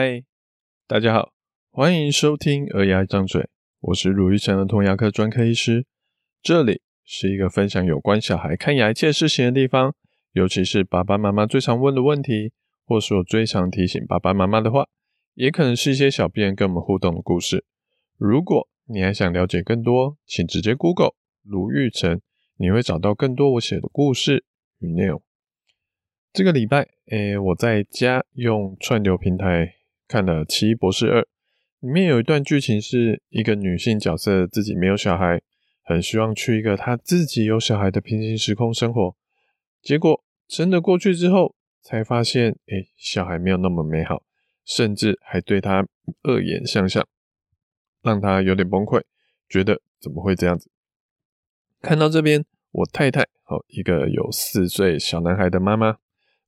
嗨，大家好，欢迎收听《儿牙一张嘴》，我是鲁豫成的童牙科专科医师。这里是一个分享有关小孩看牙一切事情的地方，尤其是爸爸妈妈最常问的问题，或是我最常提醒爸爸妈妈的话，也可能是一些小编跟我们互动的故事。如果你还想了解更多，请直接 Google 鲁豫成，你会找到更多我写的故事与内容。这个礼拜，诶，我在家用串流平台。看了《奇异博士二》，里面有一段剧情是一个女性角色自己没有小孩，很希望去一个她自己有小孩的平行时空生活。结果真的过去之后，才发现，哎，小孩没有那么美好，甚至还对她恶言相向，让她有点崩溃，觉得怎么会这样子？看到这边，我太太，哦，一个有四岁小男孩的妈妈，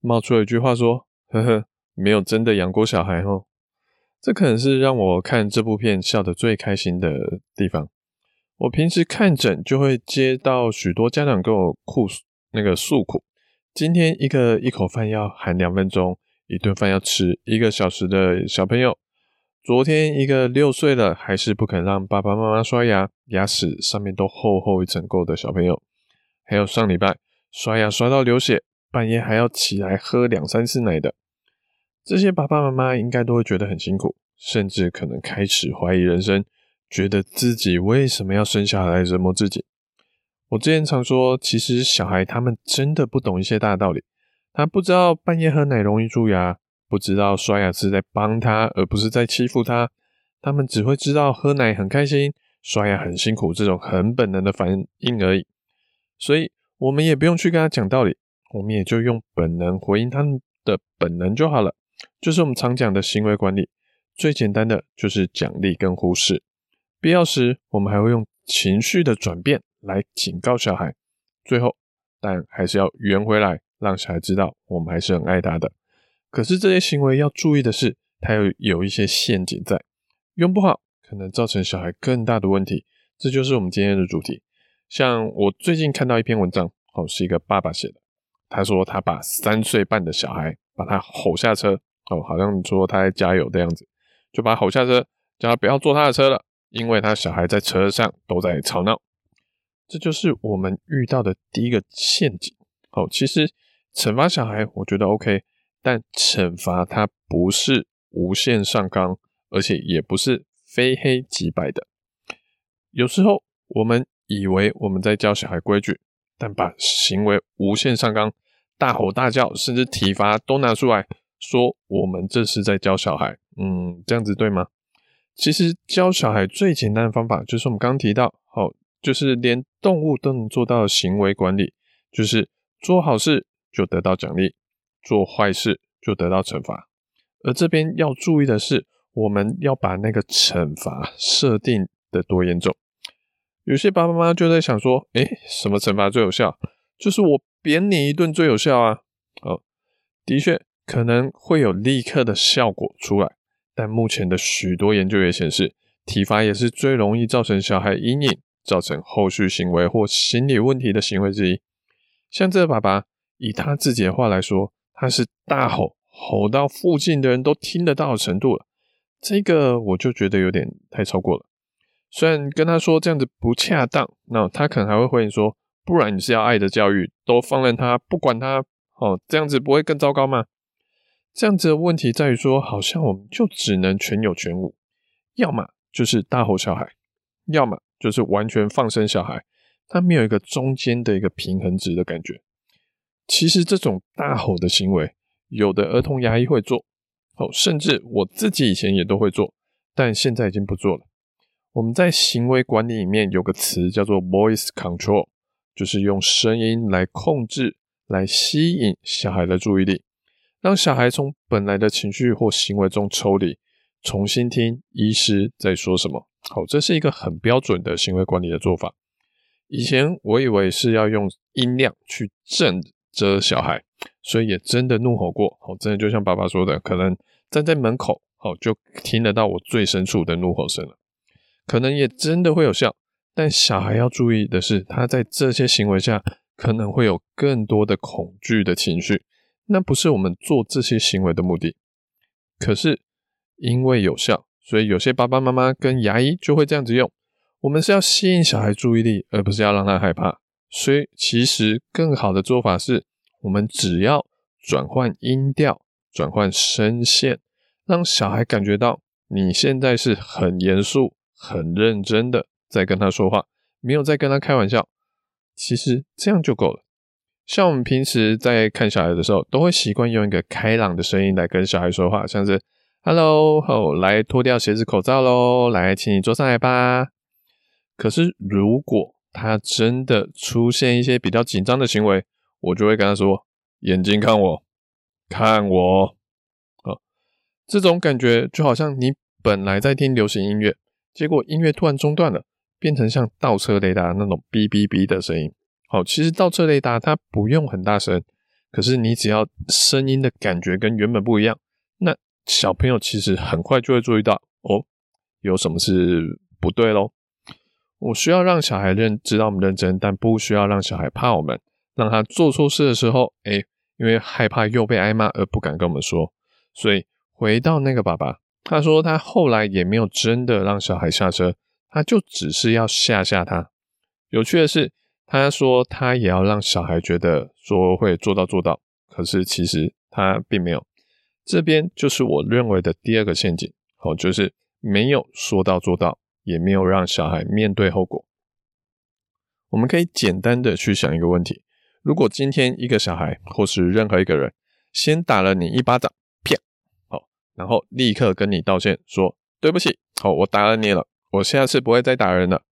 冒出了一句话说：“呵呵，没有真的养过小孩哦。”这可能是让我看这部片笑得最开心的地方。我平时看诊就会接到许多家长跟我哭那个诉苦：今天一个一口饭要含两分钟，一顿饭要吃一个小时的小朋友；昨天一个六岁了还是不肯让爸爸妈妈刷牙，牙齿上面都厚厚一层垢的小朋友；还有上礼拜刷牙刷到流血，半夜还要起来喝两三次奶的。这些爸爸妈妈应该都会觉得很辛苦，甚至可能开始怀疑人生，觉得自己为什么要生下来折磨自己。我之前常说，其实小孩他们真的不懂一些大道理，他不知道半夜喝奶容易蛀牙，不知道刷牙是在帮他，而不是在欺负他。他们只会知道喝奶很开心，刷牙很辛苦这种很本能的反应而已。所以我们也不用去跟他讲道理，我们也就用本能回应他们的本能就好了。就是我们常讲的行为管理，最简单的就是奖励跟忽视，必要时我们还会用情绪的转变来警告小孩，最后但还是要圆回来，让小孩知道我们还是很爱他的。可是这些行为要注意的是，它有有一些陷阱在，用不好可能造成小孩更大的问题。这就是我们今天的主题。像我最近看到一篇文章，哦，是一个爸爸写的，他说他把三岁半的小孩把他吼下车。哦，好像说他在加油的样子，就把他吼下车，叫他不要坐他的车了，因为他小孩在车上都在吵闹。这就是我们遇到的第一个陷阱。哦，其实惩罚小孩我觉得 OK，但惩罚他不是无限上纲，而且也不是非黑即白的。有时候我们以为我们在教小孩规矩，但把行为无限上纲，大吼大叫，甚至体罚都拿出来。说我们这是在教小孩，嗯，这样子对吗？其实教小孩最简单的方法就是我们刚刚提到，好，就是连动物都能做到的行为管理，就是做好事就得到奖励，做坏事就得到惩罚。而这边要注意的是，我们要把那个惩罚设定的多严重。有些爸爸妈妈就在想说，诶，什么惩罚最有效？就是我扁你一顿最有效啊。哦，的确。可能会有立刻的效果出来，但目前的许多研究也显示，体罚也是最容易造成小孩阴影、造成后续行为或心理问题的行为之一。像这个爸爸，以他自己的话来说，他是大吼，吼到附近的人都听得到的程度了。这个我就觉得有点太超过了。虽然跟他说这样子不恰当，那他可能还会回应说：“不然你是要爱的教育，都放任他，不管他，哦，这样子不会更糟糕吗？”这样子的问题在于说，好像我们就只能全有全无，要么就是大吼小孩，要么就是完全放生小孩，他没有一个中间的一个平衡值的感觉。其实这种大吼的行为，有的儿童牙医会做，哦，甚至我自己以前也都会做，但现在已经不做了。我们在行为管理里面有个词叫做 voice control，就是用声音来控制、来吸引小孩的注意力。让小孩从本来的情绪或行为中抽离，重新听医师在说什么。好，这是一个很标准的行为管理的做法。以前我以为是要用音量去震着小孩，所以也真的怒吼过。好，真的就像爸爸说的，可能站在门口，好，就听得到我最深处的怒吼声了。可能也真的会有效，但小孩要注意的是，他在这些行为下可能会有更多的恐惧的情绪。那不是我们做这些行为的目的。可是因为有效，所以有些爸爸妈妈跟牙医就会这样子用。我们是要吸引小孩注意力，而不是要让他害怕。所以其实更好的做法是，我们只要转换音调，转换声线，让小孩感觉到你现在是很严肃、很认真的在跟他说话，没有在跟他开玩笑。其实这样就够了。像我们平时在看小孩的时候，都会习惯用一个开朗的声音来跟小孩说话，像是 “Hello”，来脱掉鞋子、口罩喽，来，请你坐上来吧。可是如果他真的出现一些比较紧张的行为，我就会跟他说：“眼睛看我，看我。”好，这种感觉就好像你本来在听流行音乐，结果音乐突然中断了，变成像倒车雷达那种哔哔哔的声音。好，其实倒车雷达它不用很大声，可是你只要声音的感觉跟原本不一样，那小朋友其实很快就会注意到哦，有什么是不对咯。我需要让小孩认知道我们认真，但不需要让小孩怕我们，让他做错事的时候，诶，因为害怕又被挨骂而不敢跟我们说。所以回到那个爸爸，他说他后来也没有真的让小孩下车，他就只是要吓吓他。有趣的是。他说他也要让小孩觉得说会做到做到，可是其实他并没有。这边就是我认为的第二个陷阱，好，就是没有说到做到，也没有让小孩面对后果。我们可以简单的去想一个问题：如果今天一个小孩或是任何一个人先打了你一巴掌，啪，好，然后立刻跟你道歉说对不起，好，我打了你了，我下次不会再打人了。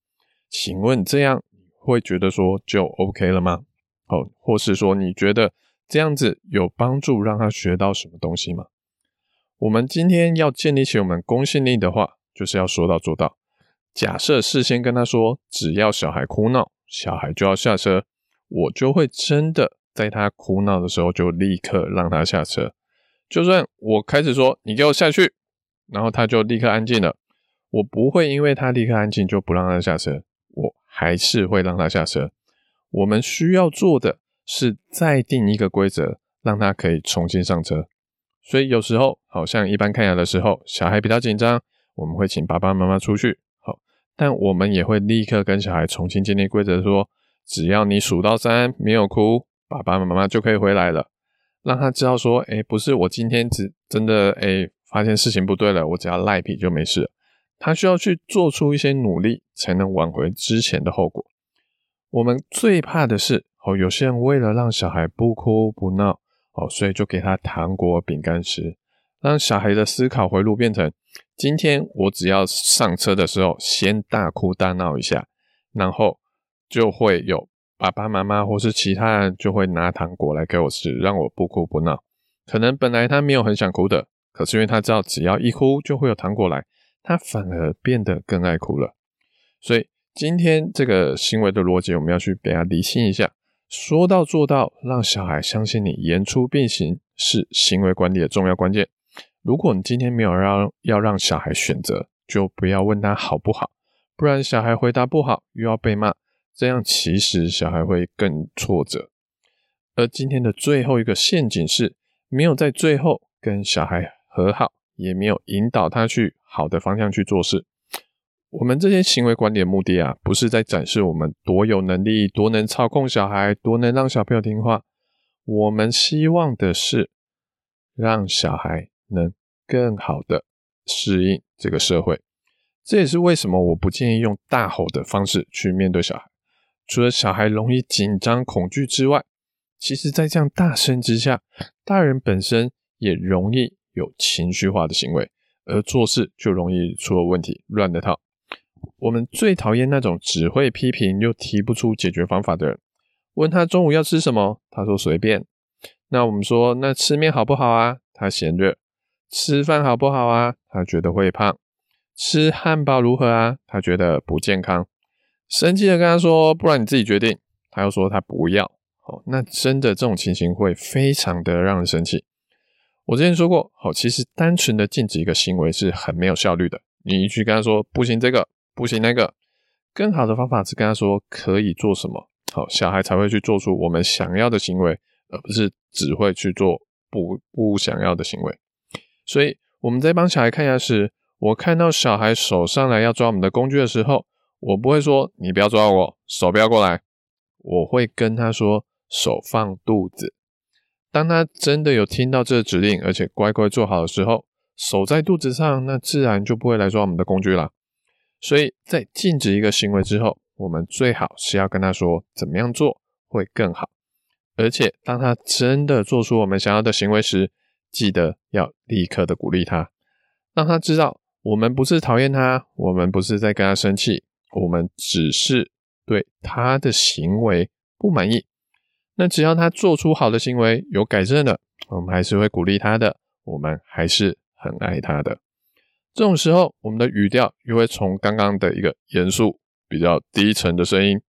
请问这样？会觉得说就 OK 了吗？哦，或是说你觉得这样子有帮助，让他学到什么东西吗？我们今天要建立起我们公信力的话，就是要说到做到。假设事先跟他说，只要小孩哭闹，小孩就要下车，我就会真的在他哭闹的时候就立刻让他下车。就算我开始说你给我下去，然后他就立刻安静了，我不会因为他立刻安静就不让他下车。还是会让他下车。我们需要做的是再定一个规则，让他可以重新上车。所以有时候，好像一般看牙的时候，小孩比较紧张，我们会请爸爸妈妈出去。好，但我们也会立刻跟小孩重新建立规则，说只要你数到三没有哭，爸爸妈妈就可以回来了。让他知道说，哎，不是我今天只真的哎发现事情不对了，我只要赖皮就没事。他需要去做出一些努力，才能挽回之前的后果。我们最怕的是，哦，有些人为了让小孩不哭不闹，哦，所以就给他糖果、饼干吃，让小孩的思考回路变成：今天我只要上车的时候先大哭大闹一下，然后就会有爸爸妈妈或是其他人就会拿糖果来给我吃，让我不哭不闹。可能本来他没有很想哭的，可是因为他知道只要一哭就会有糖果来。他反而变得更爱哭了，所以今天这个行为的逻辑，我们要去给他理清一下。说到做到，让小孩相信你言出必行是行为管理的重要关键。如果你今天没有让要让小孩选择，就不要问他好不好，不然小孩回答不好又要被骂，这样其实小孩会更挫折。而今天的最后一个陷阱是，没有在最后跟小孩和好，也没有引导他去。好的方向去做事。我们这些行为管理的目的啊，不是在展示我们多有能力、多能操控小孩、多能让小朋友听话。我们希望的是让小孩能更好的适应这个社会。这也是为什么我不建议用大吼的方式去面对小孩。除了小孩容易紧张、恐惧之外，其实在这样大声之下，大人本身也容易有情绪化的行为。而做事就容易出了问题，乱了套。我们最讨厌那种只会批评又提不出解决方法的人。问他中午要吃什么，他说随便。那我们说，那吃面好不好啊？他嫌热。吃饭好不好啊？他觉得会胖。吃汉堡如何啊？他觉得不健康。生气的跟他说，不然你自己决定。他又说他不要。哦，那真的这种情形会非常的让人生气。我之前说过，好，其实单纯的禁止一个行为是很没有效率的。你去跟他说不行这个，不行那个，更好的方法是跟他说可以做什么，好，小孩才会去做出我们想要的行为，而不是只会去做不不想要的行为。所以我们在帮小孩看牙齿，我看到小孩手上来要抓我们的工具的时候，我不会说你不要抓我，手不要过来，我会跟他说手放肚子。当他真的有听到这个指令，而且乖乖做好的时候，手在肚子上，那自然就不会来抓我们的工具了。所以在禁止一个行为之后，我们最好是要跟他说怎么样做会更好。而且当他真的做出我们想要的行为时，记得要立刻的鼓励他，让他知道我们不是讨厌他，我们不是在跟他生气，我们只是对他的行为不满意。那只要他做出好的行为，有改正的，我们还是会鼓励他的，我们还是很爱他的。这种时候，我们的语调又会从刚刚的一个严肃、比较低沉的声音，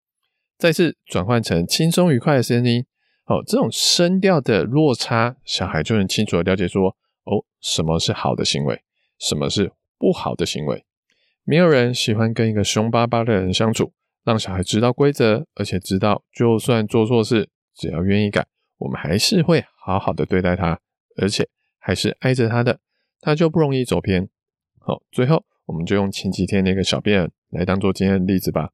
再次转换成轻松愉快的声音。哦，这种声调的落差，小孩就能清楚的了解说，哦，什么是好的行为，什么是不好的行为。没有人喜欢跟一个凶巴巴的人相处，让小孩知道规则，而且知道就算做错事，只要愿意改，我们还是会好好的对待他，而且还是爱着他的，他就不容易走偏。好，最后我们就用前几天那个小病人来当做今天的例子吧。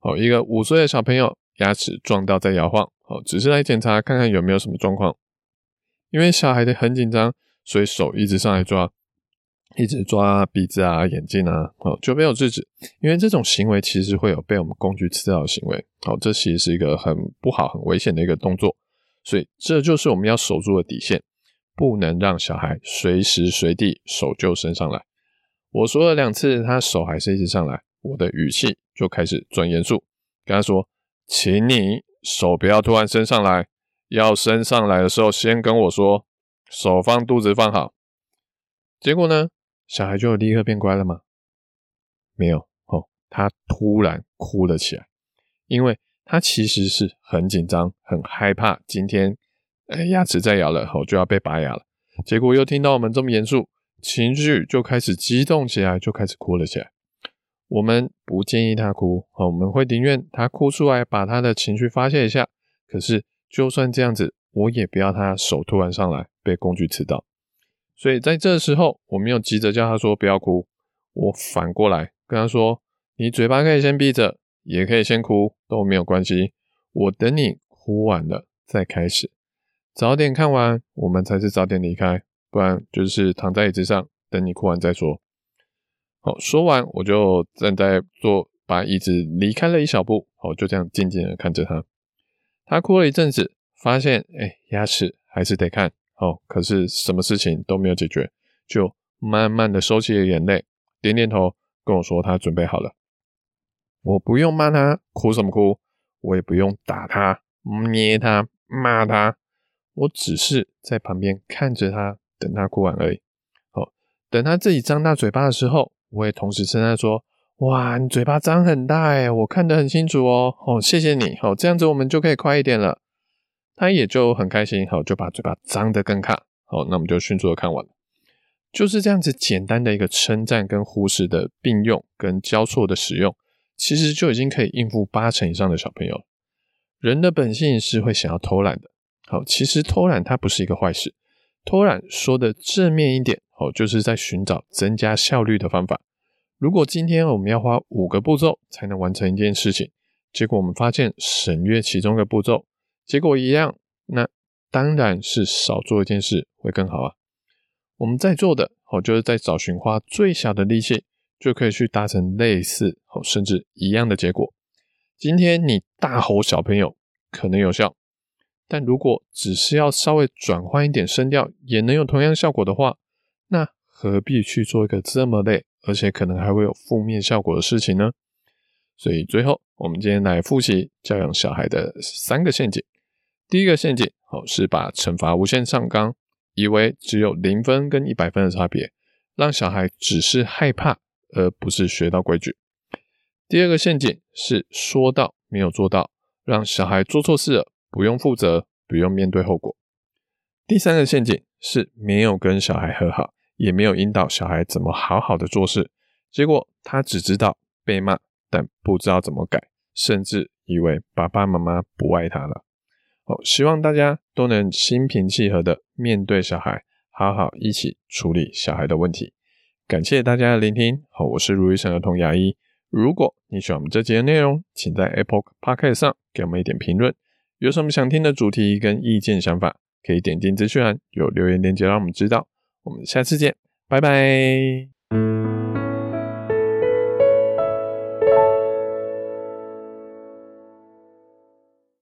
好，一个五岁的小朋友牙齿撞到在摇晃。哦，只是来检查看看有没有什么状况。因为小孩的很紧张，所以手一直上来抓，一直抓鼻子啊、眼睛啊，哦，就没有制止。因为这种行为其实会有被我们工具刺到的行为，哦，这其实是一个很不好、很危险的一个动作。所以这就是我们要守住的底线，不能让小孩随时随地手就伸上来。我说了两次，他手还是一直上来，我的语气就开始转严肃，跟他说：“请你。”手不要突然伸上来，要伸上来的时候先跟我说，手放肚子放好。结果呢，小孩就立刻变乖了吗？没有哦，他突然哭了起来，因为他其实是很紧张、很害怕，今天哎牙齿再咬了后就要被拔牙了。结果又听到我们这么严肃，情绪就开始激动起来，就开始哭了起来。我们不建议他哭，我们会宁愿他哭出来，把他的情绪发泄一下。可是，就算这样子，我也不要他手突然上来被工具刺到。所以在这时候，我没有急着叫他说不要哭，我 反过来跟他说：“你嘴巴可以先闭着，也可以先哭，都没有关系。我等你哭完了再开始。早点看完，我们才是早点离开，不然就是躺在椅子上等你哭完再说。”好，说完我就站在坐，把椅子离开了一小步，好，就这样静静的看着他。他哭了一阵子，发现哎，牙齿还是得看，哦，可是什么事情都没有解决，就慢慢的收起了眼泪，点点头跟我说他准备好了。我不用骂他，哭什么哭？我也不用打他、捏他、骂他，我只是在旁边看着他，等他哭完而已。哦，等他自己张大嘴巴的时候。我也同时称赞说：“哇，你嘴巴张很大哎，我看得很清楚哦。哦，谢谢你。好，这样子我们就可以快一点了。”他也就很开心，好，就把嘴巴张得更大。好，那我们就迅速的看完。就是这样子简单的一个称赞跟忽视的并用跟交错的使用，其实就已经可以应付八成以上的小朋友。人的本性是会想要偷懒的。好，其实偷懒它不是一个坏事。偷懒说的正面一点。哦，就是在寻找增加效率的方法。如果今天我们要花五个步骤才能完成一件事情，结果我们发现省略其中的步骤，结果一样，那当然是少做一件事会更好啊。我们在做的，哦，就是在找寻花最小的力气就可以去达成类似，哦，甚至一样的结果。今天你大吼小朋友可能有效，但如果只是要稍微转换一点声调，也能有同样效果的话。那何必去做一个这么累，而且可能还会有负面效果的事情呢？所以最后，我们今天来复习教养小孩的三个陷阱。第一个陷阱，哦，是把惩罚无限上纲，以为只有零分跟一百分的差别，让小孩只是害怕，而不是学到规矩。第二个陷阱是说到没有做到，让小孩做错事了，不用负责，不用面对后果。第三个陷阱是没有跟小孩和好。也没有引导小孩怎么好好的做事，结果他只知道被骂，但不知道怎么改，甚至以为爸爸妈妈不爱他了。哦，希望大家都能心平气和的面对小孩，好好一起处理小孩的问题。感谢大家的聆听，好，我是如医生儿童牙医。如果你喜欢我们这集的内容，请在 Apple Podcast 上给我们一点评论。有什么想听的主题跟意见想法，可以点进资讯栏有留言链接让我们知道。我们下次见，拜拜。